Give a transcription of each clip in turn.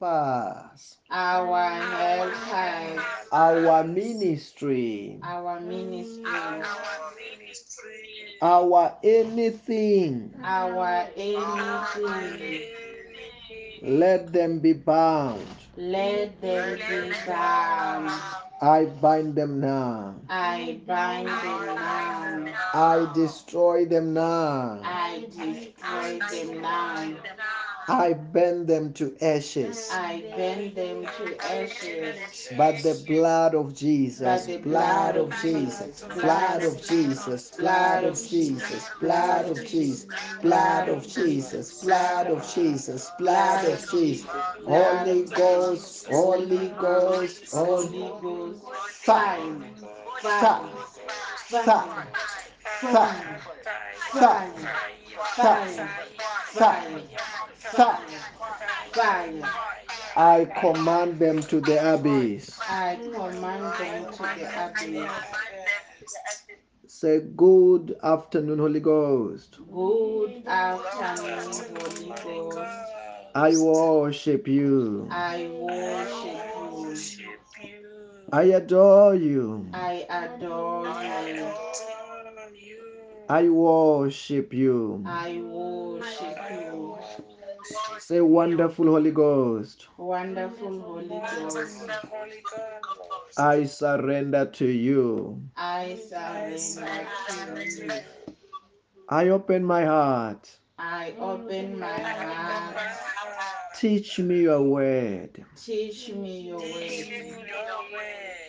helpers, our helpers, our ministry, our ministry, our anything. our anything. Let them be bound. Let them be bound. I bind them now. I bind them now. I destroy them now. I destroy them now. I bend them to ashes. I bend them to ashes. But the blood of Jesus, blood of Jesus, blood of Jesus, blood of Jesus, blood of Jesus, blood of Jesus, blood of Jesus, blood of Jesus. Holy Ghost, Holy Ghost, Holy Holy Ghost, fire, fire, fire, fire, fire, fire, fire, fire, fire, fire, fire. I command them to the abyss. I command them to the abyss. Say good afternoon, Holy Ghost. Good afternoon, Holy Ghost. I worship you. I worship you. I adore you. I adore you. I worship you. I worship you. Say wonderful Holy Ghost. Wonderful Holy Ghost. I surrender to you. I surrender to you. I open my heart. I open my heart. Teach me your word. Teach me your way.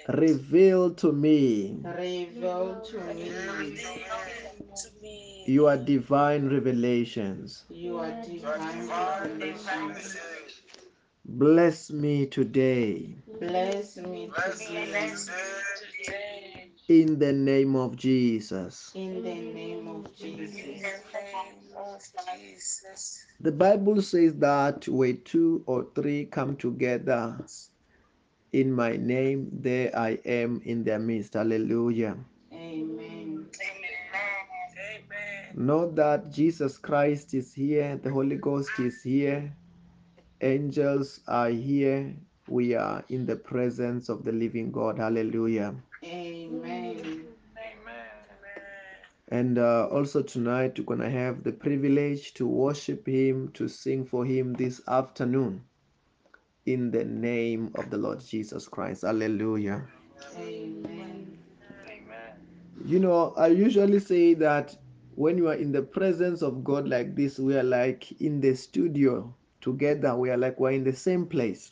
Reveal to me Reveal to me your divine revelations. your divine revelations. Bless me today Bless me today in the name of Jesus. in the name of Jesus. The Bible says that where two or three come together in my name, there I am in their midst. Hallelujah. Amen. Know that Jesus Christ is here, the Holy Ghost is here, angels are here. We are in the presence of the living God. Hallelujah. Amen. Amen. And uh, also tonight, we're going to have the privilege to worship Him, to sing for Him this afternoon in the name of the Lord Jesus Christ. Hallelujah. Amen. You know, I usually say that when you are in the presence of God like this, we are like in the studio together. We are like we're in the same place.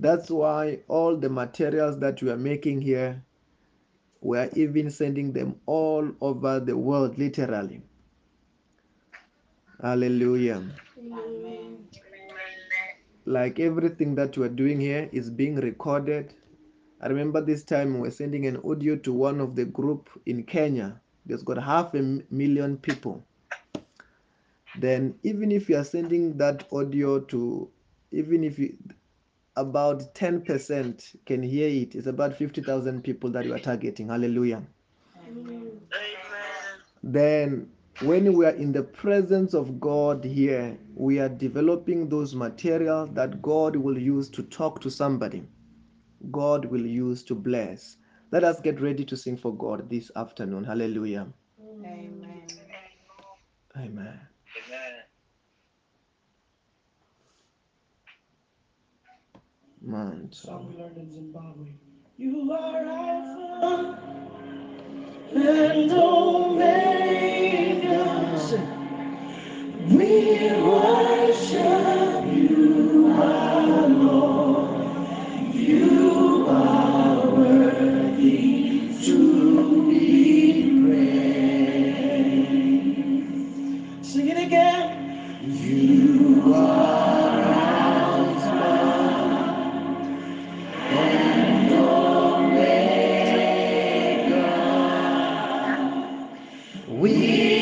That's why all the materials that we are making here, we are even sending them all over the world, literally. Hallelujah. Amen. Like everything that we're doing here is being recorded. I remember this time we were sending an audio to one of the group in Kenya. There's got half a million people. Then even if you are sending that audio to, even if you, about 10% can hear it, it's about 50,000 people that you are targeting. Hallelujah. Amen. then when we are in the presence of God here, we are developing those materials that God will use to talk to somebody. God will use to bless. Let us get ready to sing for God this afternoon. Hallelujah. Amen. Amen. Man, so- song we learned in Zimbabwe. You are Alpha and Omega. We worship you, our Lord. You are worthy to be praised. Sing it again. You are We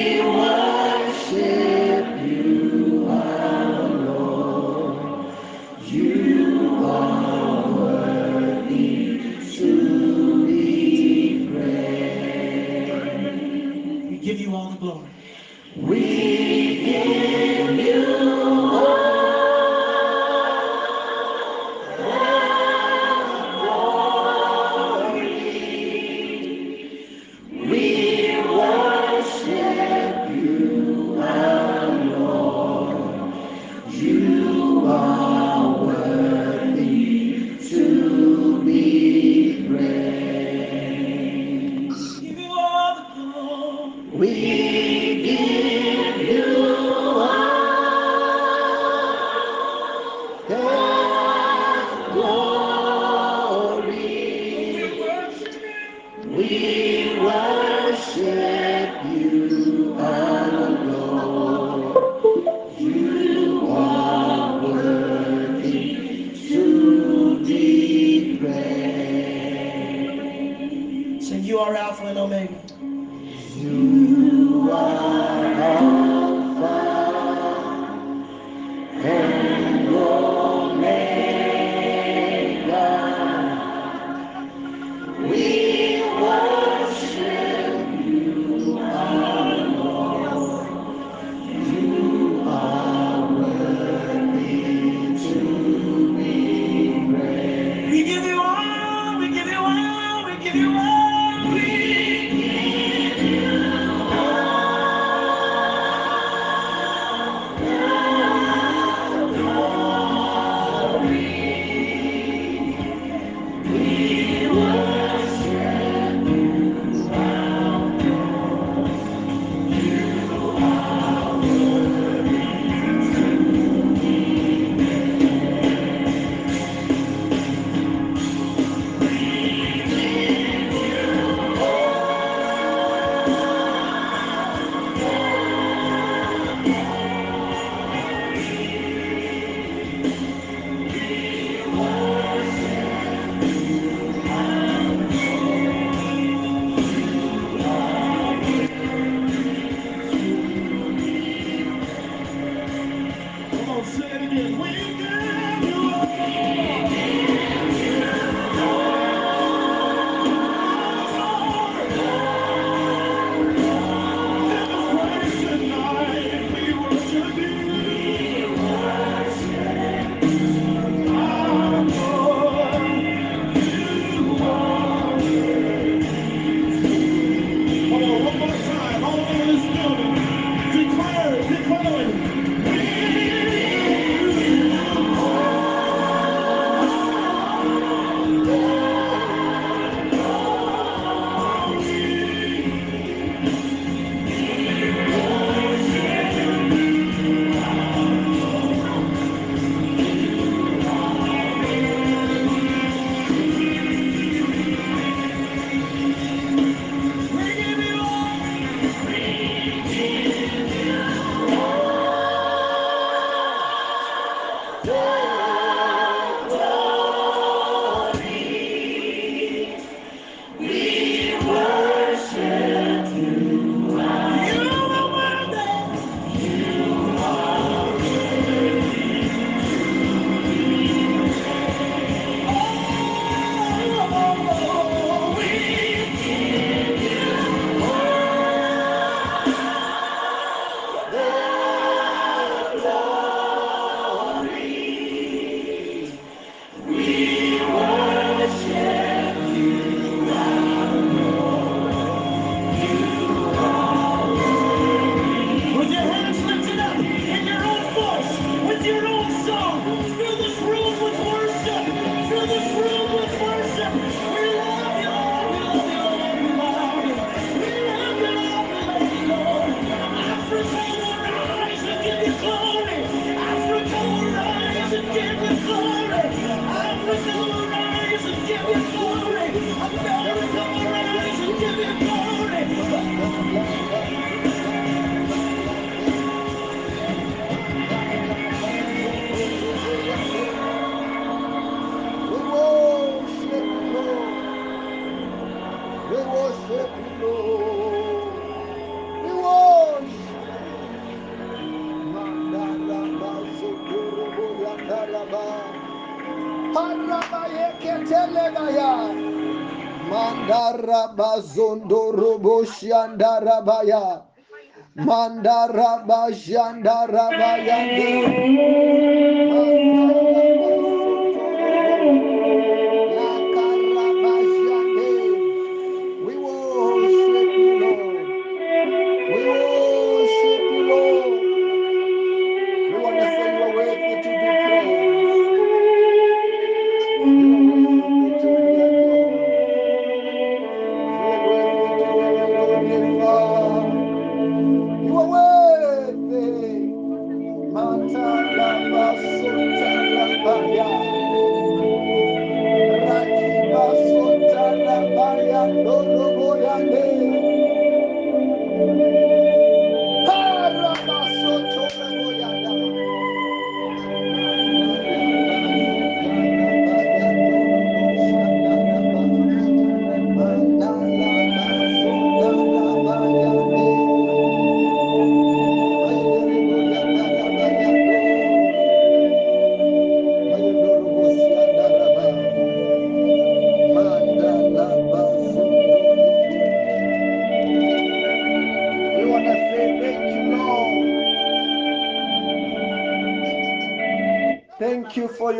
Mandaraba Shandarabaya. We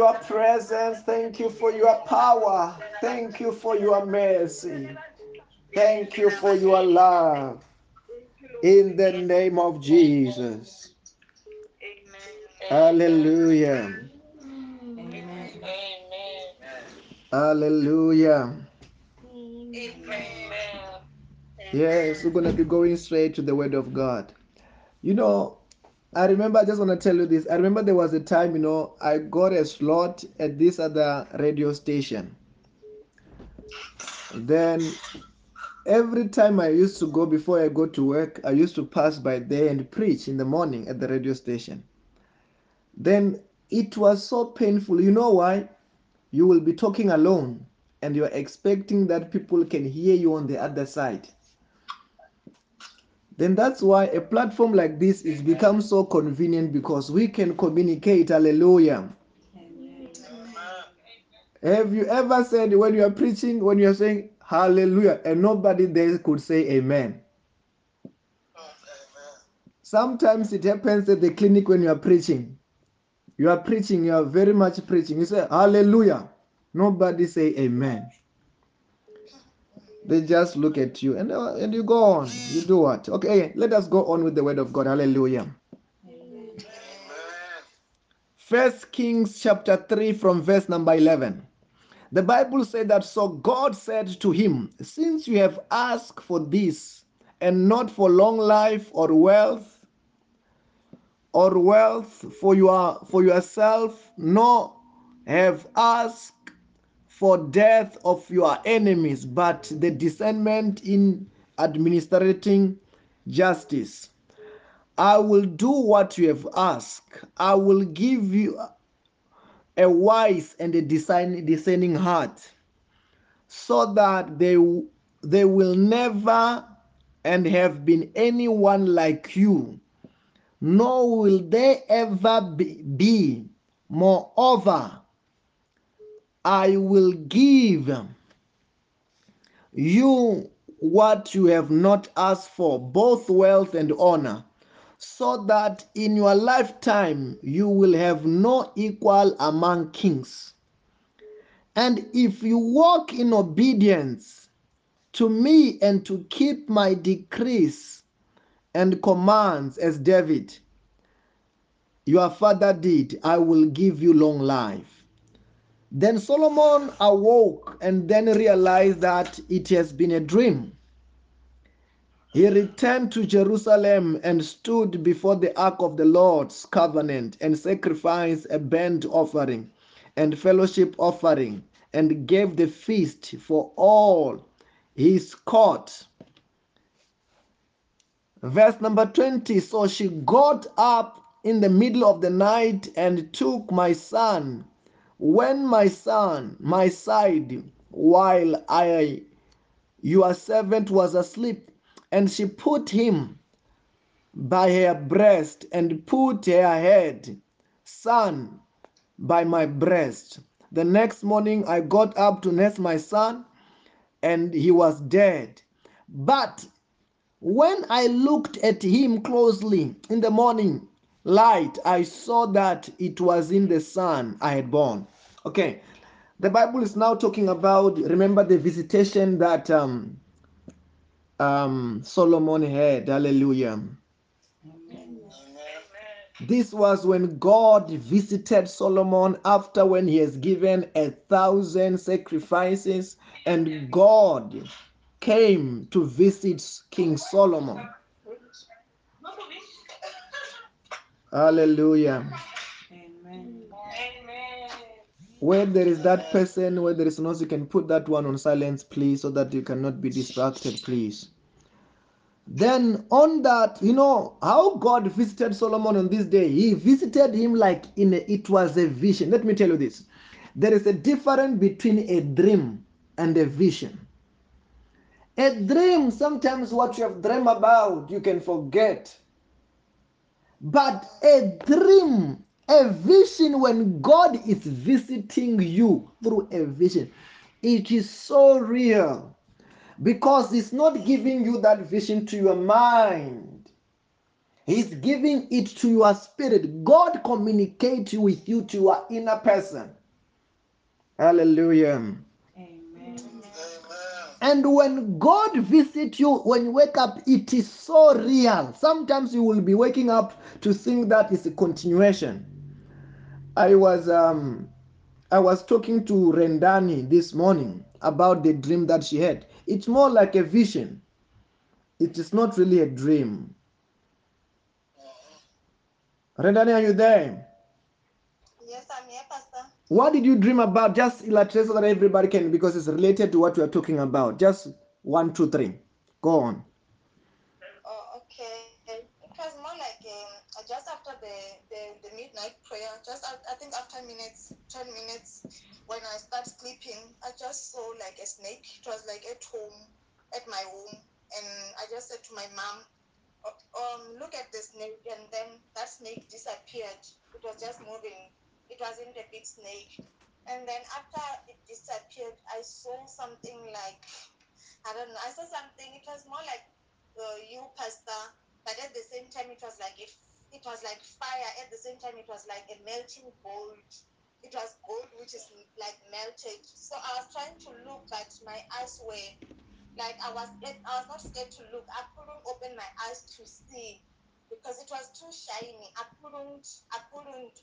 your presence. Thank you for your power. Thank you for your mercy. Thank you for your love. In the name of Jesus. Hallelujah. Amen. Hallelujah. Yes, we're going to be going straight to the Word of God. You know, I remember, I just want to tell you this. I remember there was a time, you know, I got a slot at this other radio station. Then every time I used to go before I go to work, I used to pass by there and preach in the morning at the radio station. Then it was so painful. You know why? You will be talking alone and you're expecting that people can hear you on the other side. Then that's why a platform like this is become so convenient because we can communicate. Hallelujah. Amen. Have you ever said when you are preaching, when you are saying hallelujah, and nobody there could say amen? Sometimes it happens at the clinic when you are preaching. You are preaching, you are very much preaching. You say hallelujah. Nobody say amen. They just look at you and, uh, and you go on. You do what? Okay, let us go on with the word of God. Hallelujah. First Kings chapter 3 from verse number 11. The Bible said that so God said to him, Since you have asked for this and not for long life or wealth or wealth for your for yourself, nor have asked for death of your enemies, but the discernment in administrating justice. I will do what you have asked. I will give you a wise and a discerning discerning heart, so that they they will never and have been anyone like you, nor will they ever be. be. Moreover, I will give you what you have not asked for, both wealth and honor, so that in your lifetime you will have no equal among kings. And if you walk in obedience to me and to keep my decrees and commands as David, your father did, I will give you long life. Then Solomon awoke and then realized that it has been a dream. He returned to Jerusalem and stood before the ark of the Lord's covenant and sacrificed a burnt offering and fellowship offering and gave the feast for all his court. Verse number 20 So she got up in the middle of the night and took my son when my son, my side, while I, your servant, was asleep, and she put him by her breast and put her head, son, by my breast. The next morning I got up to nurse my son, and he was dead. But when I looked at him closely in the morning light, I saw that it was in the son I had born. Okay, the Bible is now talking about, remember the visitation that um, um, Solomon had. Hallelujah. This was when God visited Solomon after when he has given a thousand sacrifices, and God came to visit King Solomon. Hallelujah. Amen. Where there is that person, where there is noise, you can put that one on silence, please, so that you cannot be distracted, please. Then on that, you know how God visited Solomon on this day. He visited him like in a, it was a vision. Let me tell you this: there is a difference between a dream and a vision. A dream, sometimes what you have dreamed about, you can forget. But a dream, a vision, when God is visiting you through a vision, it is so real because it's not giving you that vision to your mind. He's giving it to your spirit. God communicates with you to your inner person. Hallelujah. And when God visits you, when you wake up, it is so real. Sometimes you will be waking up to think that it's a continuation. I was um I was talking to Rendani this morning about the dream that she had. It's more like a vision. It is not really a dream. Rendani, are you there? Yes, I'm here, Pastor. What did you dream about? Just illustrate so that everybody can, because it's related to what we are talking about. Just one, two, three. Go on. Oh, okay. It was more like um, just after the, the, the midnight prayer, just I think after minutes, 10 minutes, when I start sleeping, I just saw like a snake. It was like at home, at my home. And I just said to my mom, "Uh, um, look at the snake. And then that snake disappeared. It was just moving. It wasn't a big snake. And then after it disappeared, I saw something like I don't know. I saw something. It was more like uh, you, Pastor, but at the same time, it was like it, it was like fire. At the same time, it was like a melting gold. It was gold which is like melted. So I was trying to look, but my eyes were like I was. I was not scared to look. I couldn't open my eyes to see because it was too shiny. I couldn't. I couldn't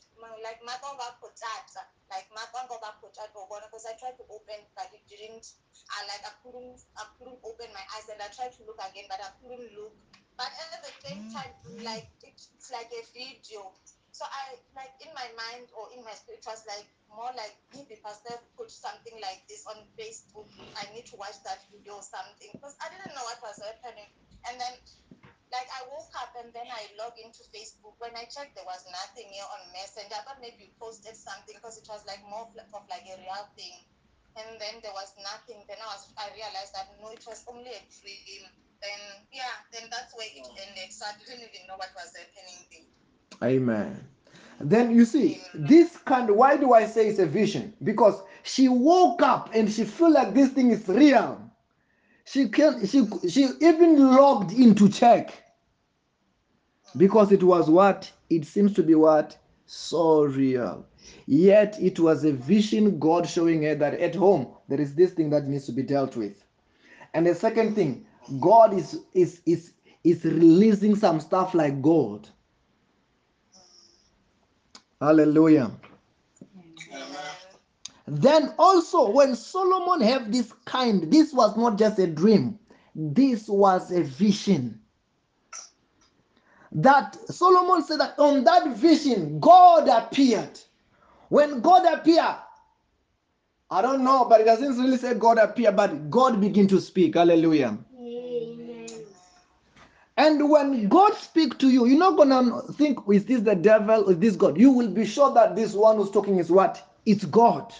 like matonga potata, like matonga potata because I tried to open, but it didn't. I like I couldn't I couldn't open my eyes and I tried to look again, but I couldn't look. But at the same mm. time, like it's like a video. So I like in my mind or in my spirit it was like more like maybe Pastor put something like this on Facebook. I need to watch that video or something because I didn't know what was happening. And then like I woke up and then I log into Facebook. When I checked, there was nothing here on Messenger. I thought maybe you posted something because it was like more of like a real thing. And then there was nothing. Then I was I realized that no, it was only a dream. Then yeah, then that's where it ended. So I didn't even know what was happening there. Amen. Then you see, this kind of, why do I say it's a vision? Because she woke up and she feel like this thing is real. She can she she even logged in to check. Because it was what? It seems to be what? So real. Yet it was a vision God showing her that at home there is this thing that needs to be dealt with. And the second thing, God is is is is releasing some stuff like gold. Hallelujah. Then also when Solomon have this kind, this was not just a dream. This was a vision. That Solomon said that on that vision, God appeared. When God appeared, I don't know, but it doesn't really say God appeared, but God began to speak. Hallelujah. And when God speak to you, you're not gonna think, is this the devil or is this God? You will be sure that this one who's talking is what? It's God.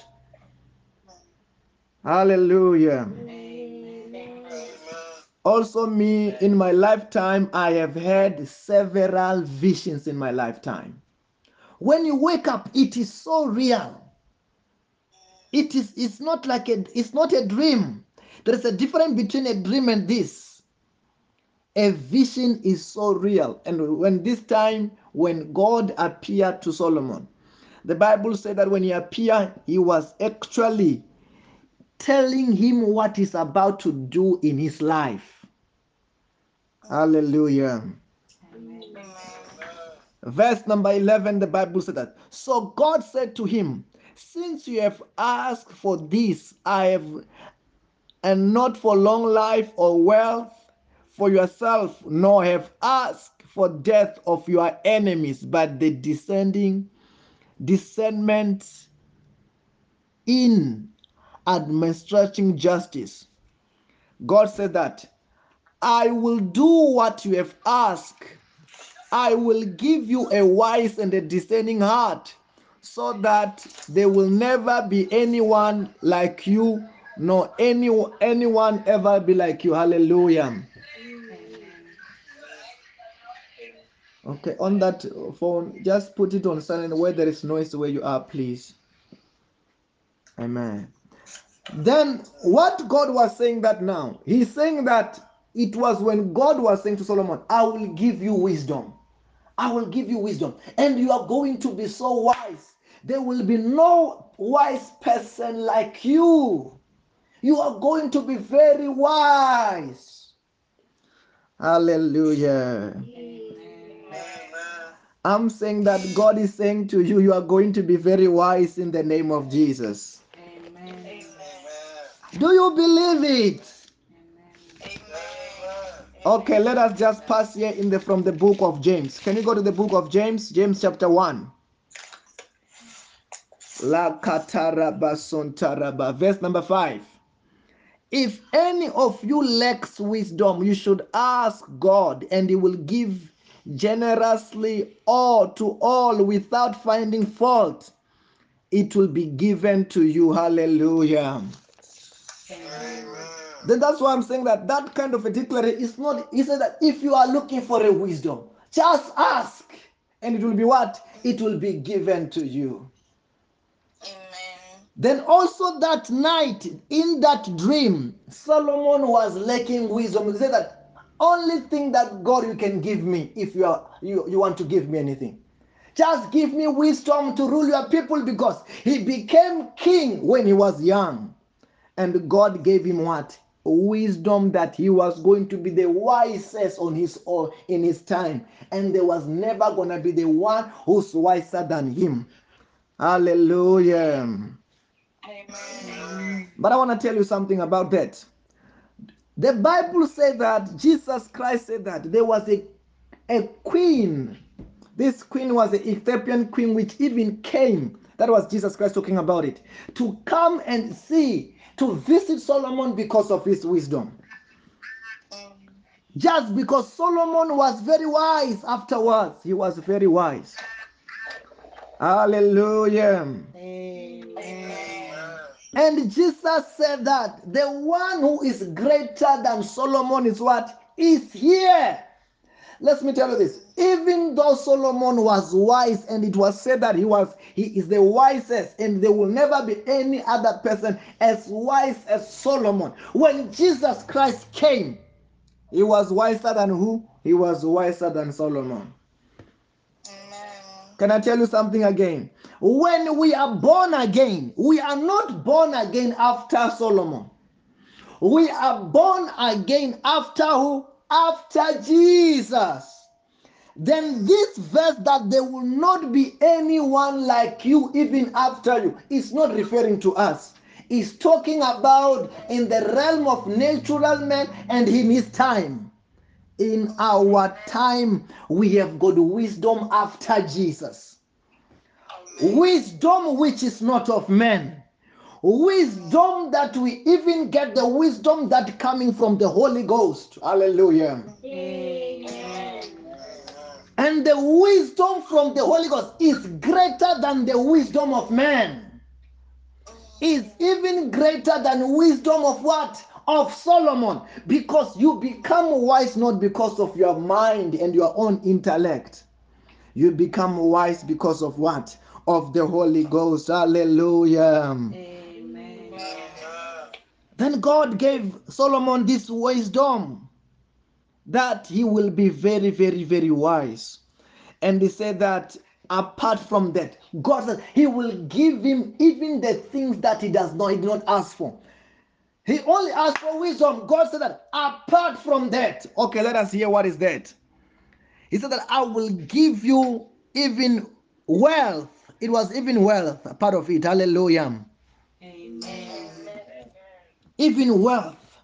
Hallelujah. Also, me in my lifetime, I have had several visions in my lifetime. When you wake up, it is so real. It is it's not like a it's not a dream. There is a difference between a dream and this. A vision is so real. And when this time, when God appeared to Solomon, the Bible said that when he appeared, he was actually telling him what he's about to do in his life. Hallelujah. Amen. Verse number 11, the Bible said that. So God said to him, Since you have asked for this, I have, and not for long life or wealth for yourself, nor have asked for death of your enemies, but the descending discernment in administrating justice. God said that I will do what you have asked. I will give you a wise and a discerning heart, so that there will never be anyone like you, nor any, anyone ever be like you. Hallelujah. Okay, on that phone, just put it on silent where there is noise where you are, please. Amen. Then what God was saying that now, He's saying that it was when God was saying to Solomon, I will give you wisdom. I will give you wisdom, and you are going to be so wise. There will be no wise person like you. You are going to be very wise. Hallelujah. I'm saying that God is saying to you, you are going to be very wise in the name of Jesus. Do you believe it? Amen. Okay, let us just pass here in the from the book of James. Can you go to the book of James? James chapter 1. La kataraba sontaraba. Verse number 5. If any of you lacks wisdom, you should ask God, and He will give generously all to all without finding fault. It will be given to you. Hallelujah. Then that's why I'm saying that that kind of a declaration is not. He said that if you are looking for a wisdom, just ask, and it will be what? It will be given to you. Amen. Then also that night in that dream, Solomon was lacking wisdom. He said that only thing that God you can give me if you are you, you want to give me anything. Just give me wisdom to rule your people because he became king when he was young. And God gave him what? Wisdom that he was going to be the wisest on his or in his time. And there was never gonna be the one who's wiser than him. Hallelujah. Amen. But I want to tell you something about that. The Bible said that Jesus Christ said that there was a, a queen. This queen was the Ethiopian queen, which even came. That was Jesus Christ talking about it. To come and see, to visit Solomon because of his wisdom. Just because Solomon was very wise afterwards, he was very wise. Hallelujah. And Jesus said that the one who is greater than Solomon is what? Is here. Let me tell you this. Even though Solomon was wise and it was said that he was he is the wisest and there will never be any other person as wise as Solomon. When Jesus Christ came, he was wiser than who? He was wiser than Solomon. Can I tell you something again? When we are born again, we are not born again after Solomon. We are born again after who? After Jesus. Then this verse that there will not be anyone like you even after you is not referring to us. It's talking about in the realm of natural man and in his time. In our time, we have got wisdom after Jesus. Wisdom which is not of men. Wisdom that we even get the wisdom that coming from the Holy Ghost. Hallelujah. And the wisdom from the Holy Ghost is greater than the wisdom of man. Is even greater than wisdom of what? Of Solomon. Because you become wise not because of your mind and your own intellect. You become wise because of what? Of the Holy Ghost. Hallelujah. Amen. Then God gave Solomon this wisdom that he will be very, very, very wise. And he said that apart from that, God said he will give him even the things that he does not, he did not ask for. He only asked for wisdom. God said that apart from that, okay, let us hear what is that. He said that I will give you even wealth. It was even wealth, a part of it. Hallelujah. Even wealth.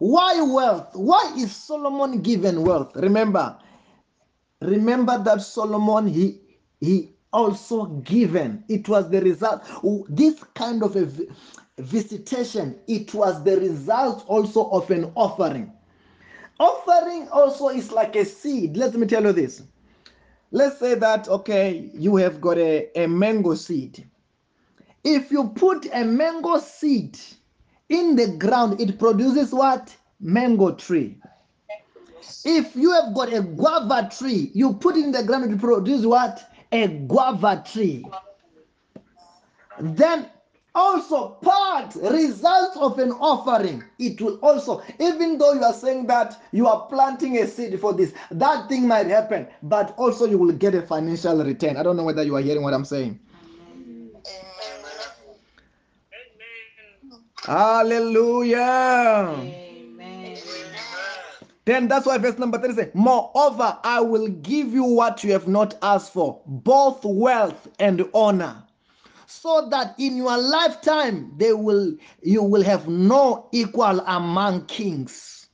Why wealth? Why is Solomon given wealth? Remember, remember that Solomon he he also given. It was the result. This kind of a visitation. It was the result also of an offering. Offering also is like a seed. Let me tell you this. Let's say that okay, you have got a, a mango seed. If you put a mango seed in the ground, it produces what? Mango tree. If you have got a guava tree, you put in the ground, it produces what? A guava tree. Then also part results of an offering it will also even though you are saying that you are planting a seed for this that thing might happen but also you will get a financial return i don't know whether you are hearing what i'm saying hallelujah Amen. then that's why verse number 30 says moreover i will give you what you have not asked for both wealth and honor so that in your lifetime they will you will have no equal among kings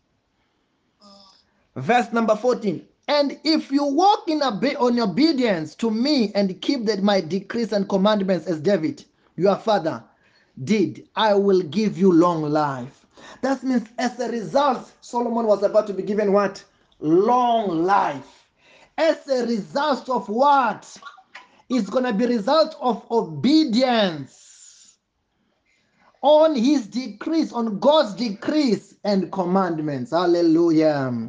verse number 14 and if you walk in obe- on obedience to me and keep that my decrees and commandments as david your father did i will give you long life. That means as a result solomon was about to be given what? Long life. As a result of what? Is going to be result of obedience on his decrees on god's decrees and commandments. Hallelujah.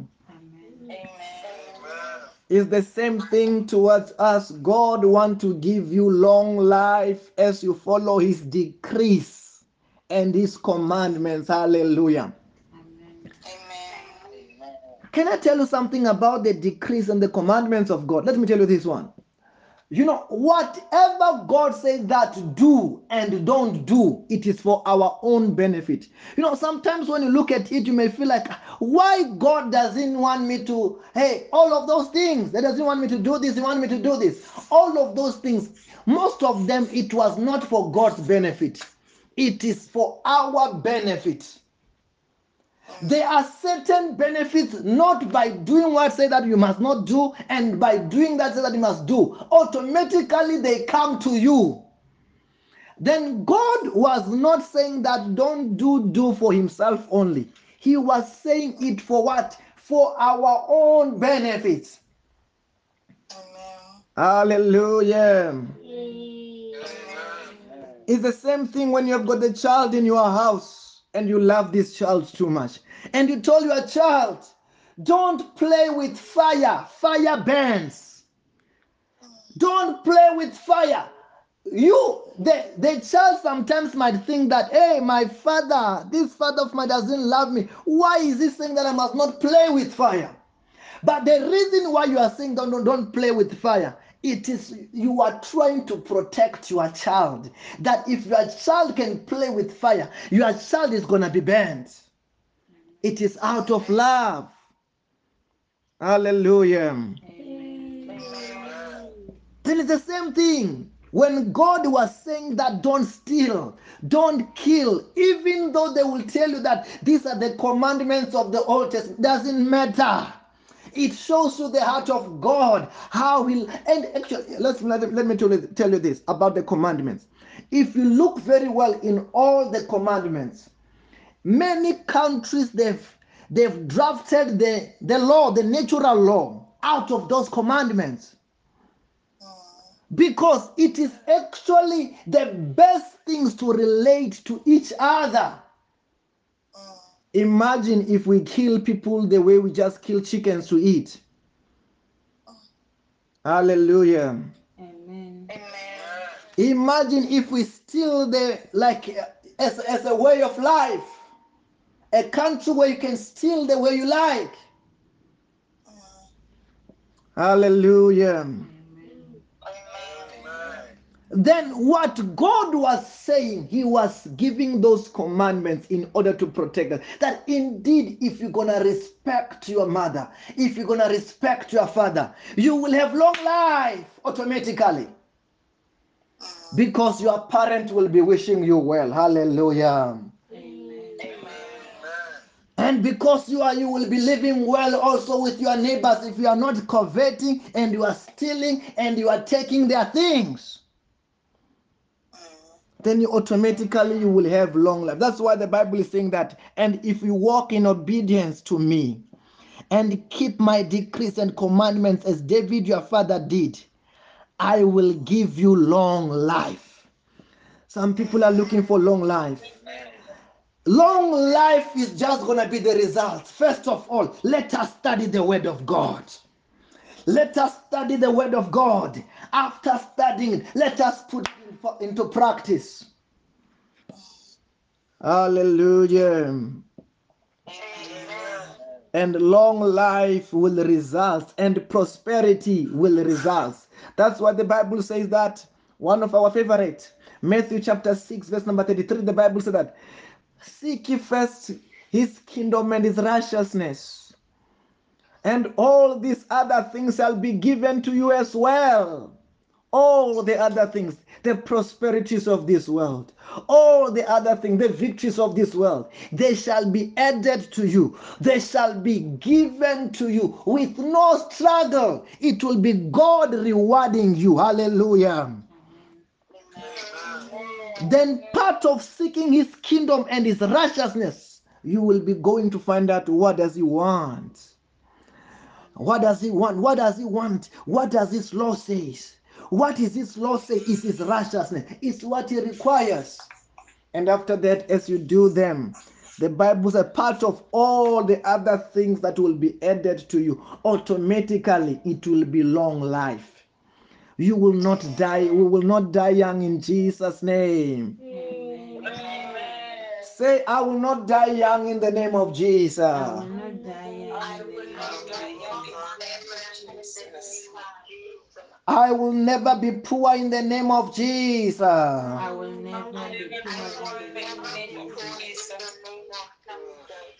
Is the same thing towards us god want to give you long life as you follow his decrees and his commandments hallelujah Amen. Amen. can i tell you something about the decrees and the commandments of god let me tell you this one You know, whatever God says that do and don't do, it is for our own benefit. You know, sometimes when you look at it, you may feel like, why God doesn't want me to, hey, all of those things, He doesn't want me to do this, He wants me to do this. All of those things, most of them, it was not for God's benefit, it is for our benefit. There are certain benefits not by doing what say that you must not do, and by doing that say that you must do. Automatically they come to you. Then God was not saying that don't do do for himself only. He was saying it for what? For our own benefits. Amen. Hallelujah. Amen. It's the same thing when you've got a child in your house and you love this child too much. And you told your child, don't play with fire, fire burns. Don't play with fire. You, the, the child sometimes might think that, hey, my father, this father of mine doesn't love me. Why is he saying that I must not play with fire? But the reason why you are saying don't, don't, don't play with fire, it is you are trying to protect your child. That if your child can play with fire, your child is going to be burned. It is out of love. Hallelujah. Then it's the same thing. When God was saying that don't steal, don't kill, even though they will tell you that these are the commandments of the Old Testament, doesn't matter. It shows you the heart of God, how He and actually let's let, let me tell you, tell you this about the commandments. If you look very well in all the commandments, many countries they've they've drafted the, the law, the natural law, out of those commandments because it is actually the best things to relate to each other. Imagine if we kill people the way we just kill chickens to eat. Hallelujah. Amen. Amen. Imagine if we steal the like as, as a way of life. A country where you can steal the way you like. Hallelujah. Then what God was saying, He was giving those commandments in order to protect us. That indeed, if you're gonna respect your mother, if you're gonna respect your father, you will have long life automatically. Because your parent will be wishing you well. Hallelujah. Amen. And because you are, you will be living well also with your neighbors if you are not coveting and you are stealing and you are taking their things. Then you automatically you will have long life. That's why the Bible is saying that. And if you walk in obedience to me and keep my decrees and commandments as David your father did, I will give you long life. Some people are looking for long life. Long life is just going to be the result. First of all, let us study the Word of God. Let us study the Word of God. After studying let us put into practice. Hallelujah. And long life will result, and prosperity will result. That's what the Bible says. That one of our favorite, Matthew chapter 6, verse number 33, the Bible says that seek ye first his kingdom and his righteousness, and all these other things shall be given to you as well all the other things, the prosperities of this world, all the other things, the victories of this world, they shall be added to you. They shall be given to you with no struggle. It will be God rewarding you. Hallelujah. Then, part of seeking his kingdom and his righteousness, you will be going to find out what does he want. What does he want? What does he want? What does his law says? What is his law say is his righteousness. It's what he requires. And after that, as you do them, the Bible is a part of all the other things that will be added to you, automatically it will be long life. You will not die. We will not die young in Jesus' name. Say, I will not die young in the name of Jesus. I will not die young I will never be poor in the name of Jesus. I will never be poor in the name of Jesus.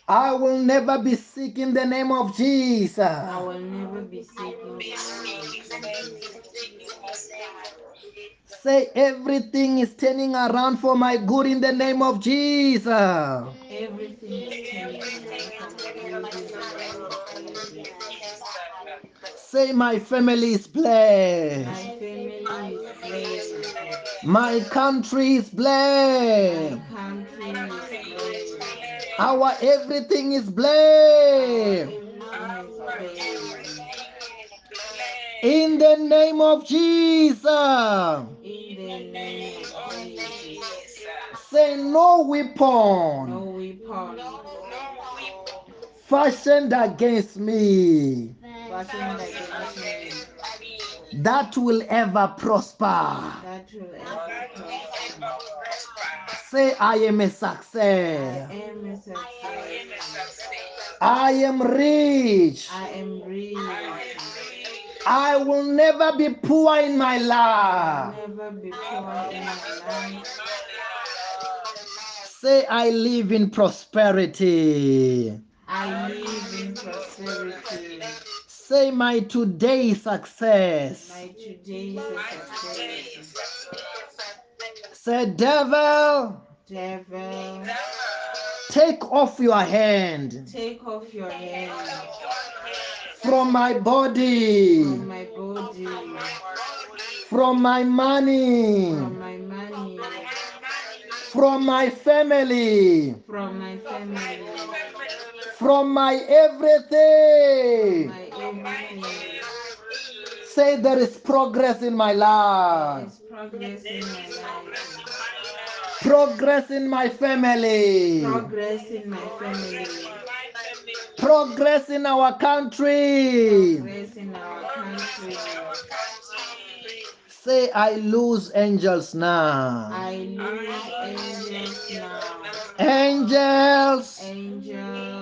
I will never be sick in the name of Jesus. I will never be sick in the name of Jesus. Say everything is turning around for my good in the name of Jesus. Everything is turning around for my good in the name of Jesus. Say my family is blessed. My family is blessed. My country is blessed. country is blessed. Our everything is blessed. everything is blessed. In the name of Jesus. In the name of Jesus. Say no No weapon weapon against me fashioned against me that will ever prosper. will ever prosper. Say I am a I success. am a success. I am rich. I am rich. I will never be poor in my life. never be poor in my life. Say I live in prosperity. I live in prosperity. Say my today success. My today success. Say devil, Devil, take off your hand take off your hand from my body, from my body, from my money, from my money, from my family, from my family, from my from my everything. Say there is progress in my life, progress in my life. progress in my family, Progress in my family. progress in our country. Progress in our country. Say I lose angels now. I lose angels now. Angels, Angels,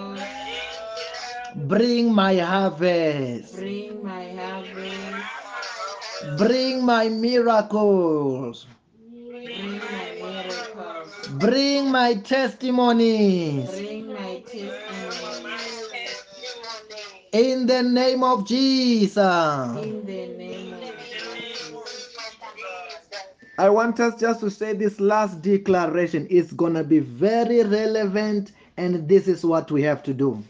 bring my harvest, bring my harvest, bring my miracles, bring my miracles, bring my testimonies. bring my testimony. In the name of Jesus. In the name of Jesus. I want us just to say this last declaration. It's going to be very relevant, and this is what we have to do.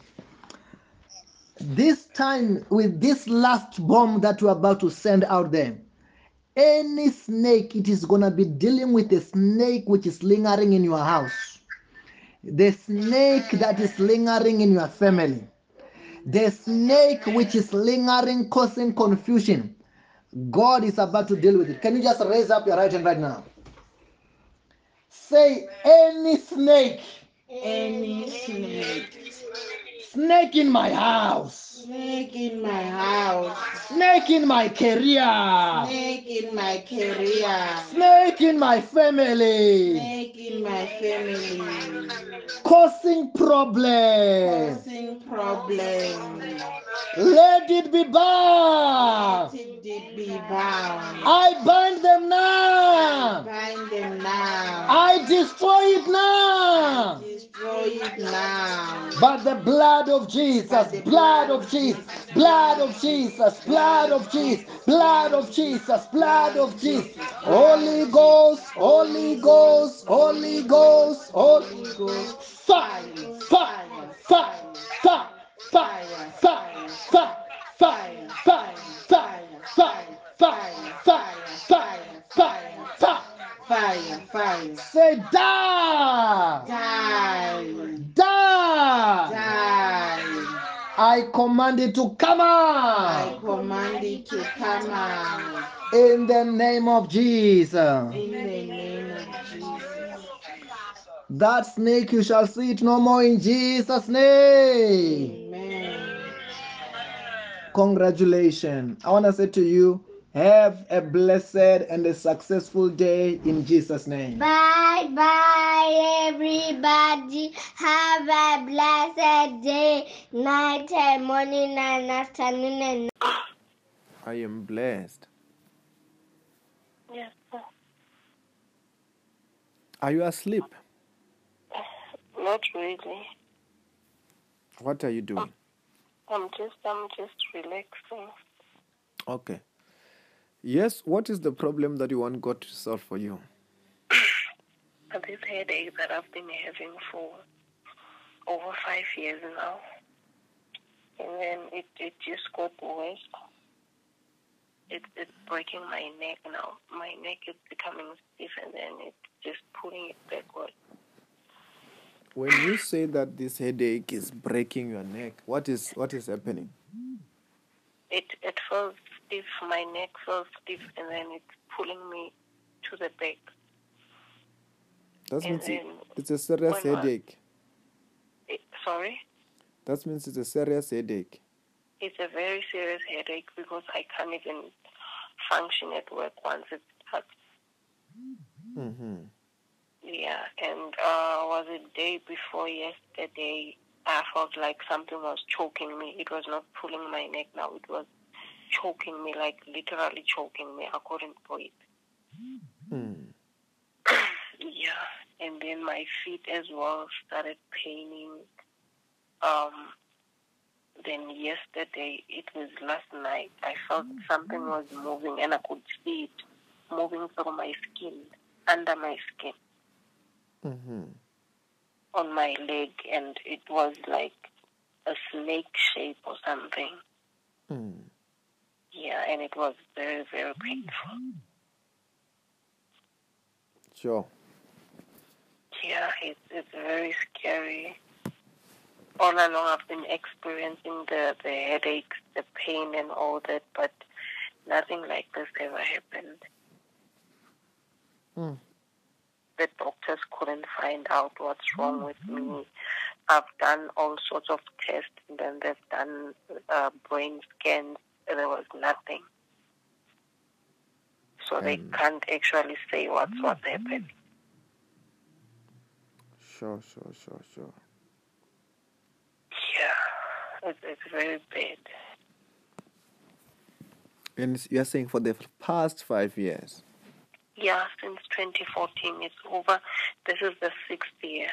This time, with this last bomb that we're about to send out there, any snake, it is going to be dealing with a snake which is lingering in your house, the snake that is lingering in your family, the snake which is lingering, causing confusion. God is about to deal with it. Can you just raise up your right hand right now? Say, any snake Any snake Snake in my house. Snake in my house. Snake in my career. Snake in my career. Snake in my family. Snake in my family. Causing problems. Causing problems. Let it be bound. Let it be bound. I bind them now. Bind them now. I destroy it now. But the blood of Jesus, blood of Jesus, blood of Jesus, blood of Jesus, blood of Jesus, blood of Jesus. Holy Ghost, Holy Ghost, Holy Ghost, Holy Ghost. Fire, fire, fire, fire, fire, fire, fire, fire, fire, fire, fire, fire, fire, fire, fire, fire. Fire, fire. Say die, Die. die. Die. I command it to come out. I command it to come out in the name of Jesus. in the name of Jesus. That snake you shall see it no more in Jesus' name. Amen. Congratulations. I want to say to you, have a blessed and a successful day in Jesus' name. Bye bye, everybody. Have a blessed day, night and morning and afternoon and I am blessed. Yes, sir. Are you asleep? Not really. What are you doing? I'm just I'm just relaxing. Okay. Yes, what is the problem that you want God to solve for you? This headache that I've been having for over five years now. And then it, it just got worse. It, it's breaking my neck now. My neck is becoming stiff and then it's just pulling it backward. When you say that this headache is breaking your neck, what is what is happening? It it feels stiff, my neck feels stiff and then it's pulling me to the back. That And means it- it's a serious headache. It, sorry? That means it's a serious headache. It's a very serious headache because I can't even function at work once it starts. Mm-hmm. Yeah, and uh, was it day before yesterday? I felt like something was choking me. It was not pulling my neck now. It was choking me, like literally choking me. I couldn't breathe. Mm. Yeah, and then my feet as well started paining. Um, then yesterday, it was last night, I felt something was moving and I could see it moving through my skin, under my skin, Mm-hmm. on my leg, and it was like a snake shape or something. Mm. Yeah, and it was very, very painful. Sure. Yeah, it's it's very scary. All along, I've been experiencing the the headaches, the pain, and all that, but nothing like this ever happened. Mm. The doctors couldn't find out what's wrong with me. I've done all sorts of tests, and then they've done uh, brain scans, there was nothing. So they Um. can't actually say what's what's happened. Sure, sure, sure, sure. Yeah, it's, it's very bad. And you're saying for the past five years. Yeah, since 2014, it's over. This is the sixth year.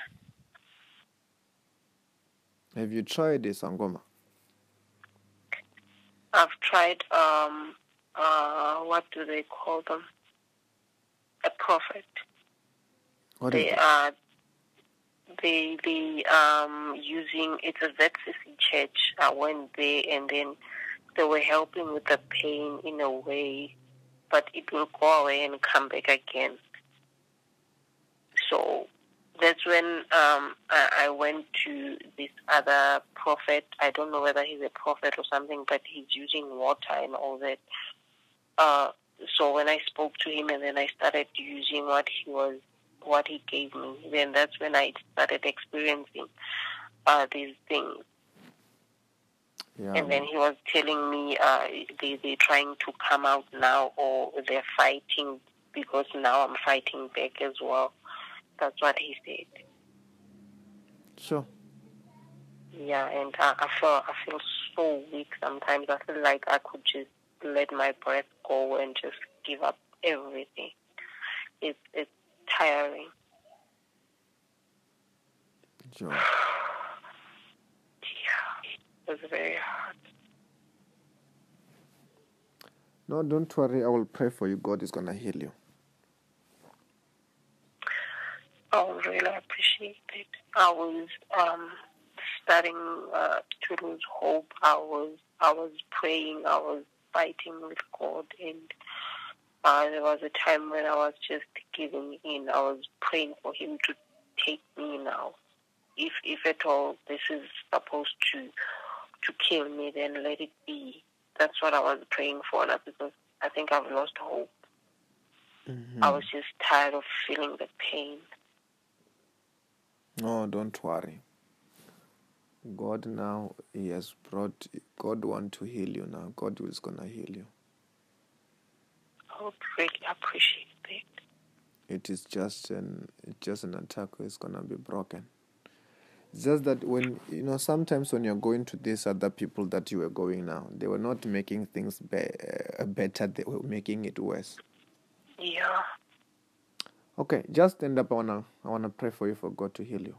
Have you tried this, Angoma? I've tried, um, uh, what do they call them? A prophet. What They are, they, they, um, using, it's a ZCC church. I went there and then they were helping with the pain in a way, but it will go away and come back again. So that's when um, I, I went to this other prophet. I don't know whether he's a prophet or something, but he's using water and all that. Uh, so when I spoke to him and then I started using what he was, what he gave me, then that's when I started experiencing uh, these things. Yeah. And then he was telling me uh, they, they're trying to come out now or they're fighting because now I'm fighting back as well. That's what he said. Sure. Yeah, and I, I feel I feel so weak sometimes. I feel like I could just let my breath go and just give up everything. It's it's tiring. Sure. Yeah, it's very hard. No, don't worry. I will pray for you. God is gonna heal you. I would really appreciate it. I was um, starting uh, to lose hope. I was I was praying. I was fighting with God, and uh, there was a time when I was just giving in. I was praying for Him to take me now. If if at all this is supposed to to kill me, then let it be. That's what I was praying for now because I think I've lost hope. I was just tired of feeling the pain. No, don't worry. God now He has brought. God want to heal you now. God is gonna heal you. I would really appreciate that. It is just an it's just an attack. It's gonna be broken. It's just that when you know sometimes when you're going to these other people that you were going now, they were not making things be- uh, better. They were making it worse. Yeah. Okay, just stand up. I wanna I wanna pray for you for God to heal you.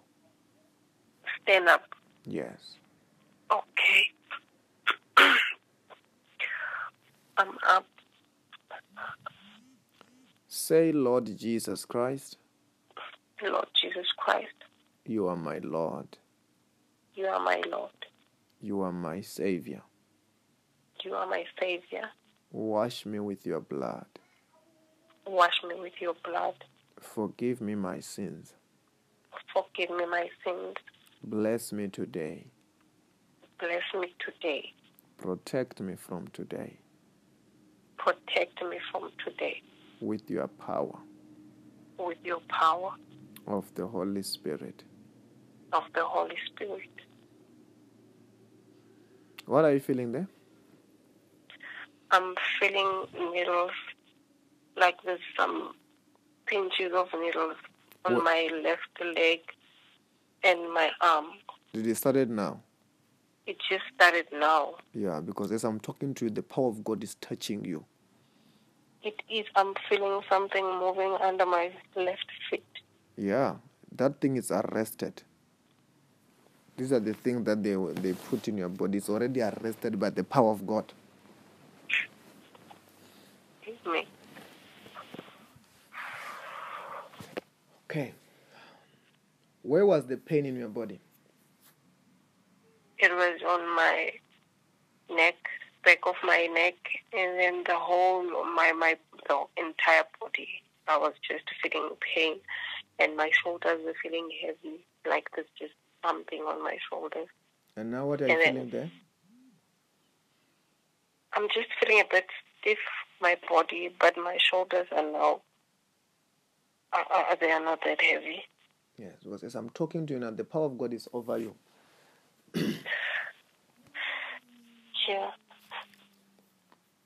Stand up. Yes. Okay. I'm up. Say, Lord Jesus Christ, Lord Jesus Christ, you are my Lord. you are my Lord. You are my Savior. You are my Savior. Wash me with your blood. Wash me with your blood. Forgive me my sins. Forgive me my sins. Bless me today. Bless me today. Protect me from today Protect me from today with your power with your power of the Holy Spirit. of the Holy Spirit. What are you feeling there? I'm feeling needles, like there's some pinches of needles on What- my left leg and my arm. Did it started now? It just started now. Yeah, because as I'm talking to you, the power of God is touching you. It is. I'm feeling something moving under my left feet. Yeah, that thing is arrested. These are the things that they they put in your body. It's already arrested by the power of God. Excuse me. Okay. Where was the pain in your body? It was on my neck, back of my neck, and then the whole my my the entire body. I was just feeling pain, and my shoulders were feeling heavy, like there's just something on my shoulders. And now what are you feeling there? I'm just feeling a bit stiff, my body, but my shoulders are now. Uh, uh, they are not that heavy. Yes, because as I'm talking to you now, the power of God is over you. Yeah.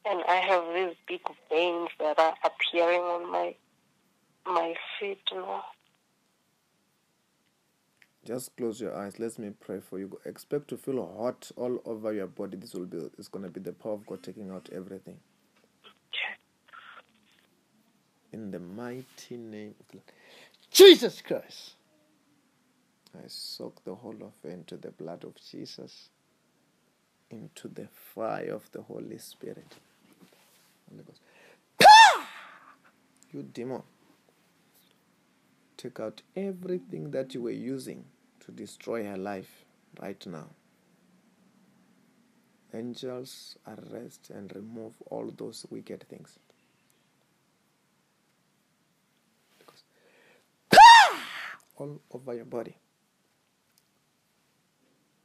And I have these big veins that are appearing on my my feet now. Just close your eyes. Let me pray for you. Expect to feel hot all over your body. This will be it's gonna be the power of God taking out everything. In the mighty name of. Jesus Christ. I soak the whole of it into the blood of Jesus, into the fire of the Holy Spirit. Holy Ghost. Ah! You demon. Take out everything that you were using to destroy her life right now. Angels, arrest and remove all those wicked things. all over your body.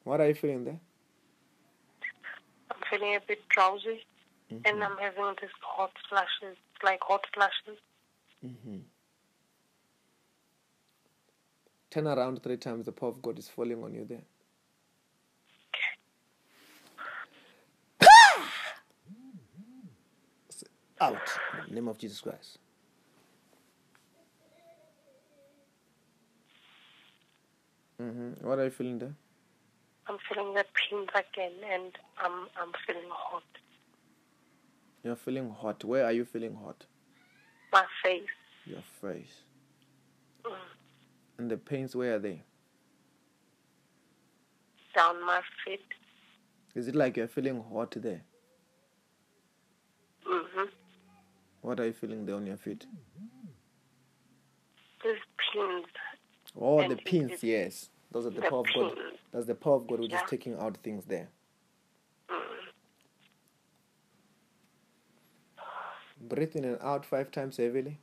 What are you feeling there? I'm feeling a bit drowsy mm-hmm. and I'm having these hot flashes, like hot flashes. Mm-hmm. Turn around three times, the power of God is falling on you there. Out Out, the name of Jesus Christ. Hmm What are you feeling there? I'm feeling the pains again, and I'm I'm feeling hot. You're feeling hot. Where are you feeling hot? My face. Your face. Mm. And the pains, where are they? down my feet. Is it like you're feeling hot there? hmm What are you feeling there on your feet? These pins. Oh, the pins, yes. Those are the the power of God. That's the power of God which is Yeah. taking out things there. Mm. Breathe in and out five times heavily.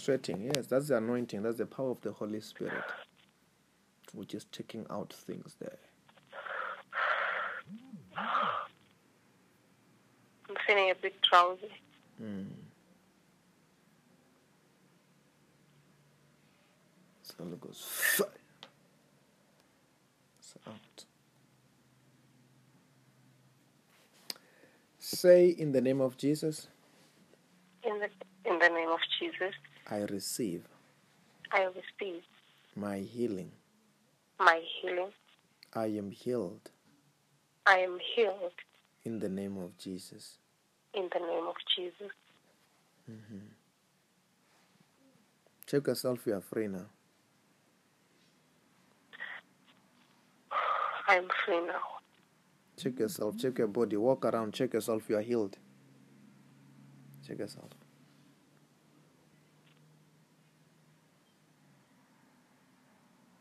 Sweating. Yes, that's the anointing. That's the power of the Holy Spirit, which is taking out things there. I'm feeling a bit drowsy. Mm. So it goes fire. It's out. Say in the name of Jesus, In the in the name of Jesus, I receive I receive my healing. my healing. I am healed I am healed in the name of Jesus. in the name of Jesus. Mm-hmm. Check yourself, you are free now. I am free now. Check yourself, check your body, walk around, check yourself, you are healed. Check yourself.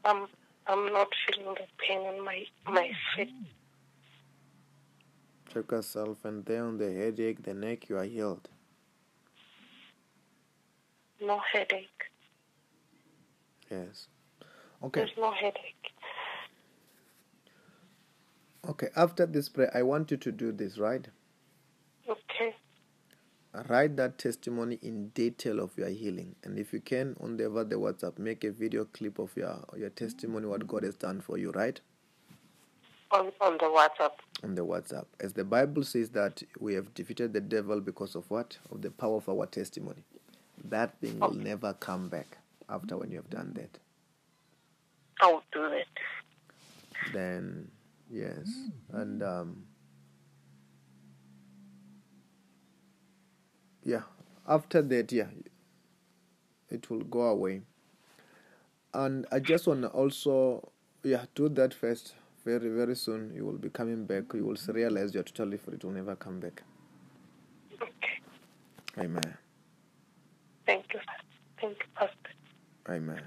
I'm I'm not feeling the pain in my my feet. Check yourself, and there on the headache, the neck, you are healed. No headache. Yes. Okay. There's no headache. Okay. After this prayer, I want you to do this, right? Okay. Write that testimony in detail of your healing, and if you can, on the WhatsApp, make a video clip of your your testimony, what God has done for you, right? On on the WhatsApp. On the WhatsApp, as the Bible says that we have defeated the devil because of what? Of the power of our testimony. That thing will never come back after when you have done that. I will do it. then yes and um yeah. After that yeah it will go away. And i just want to also yeah do that first. Very very soon you will be coming back. You will realize you're totally free it will never come back. Okay. amen. Thank you. Thank you, Pastor. amen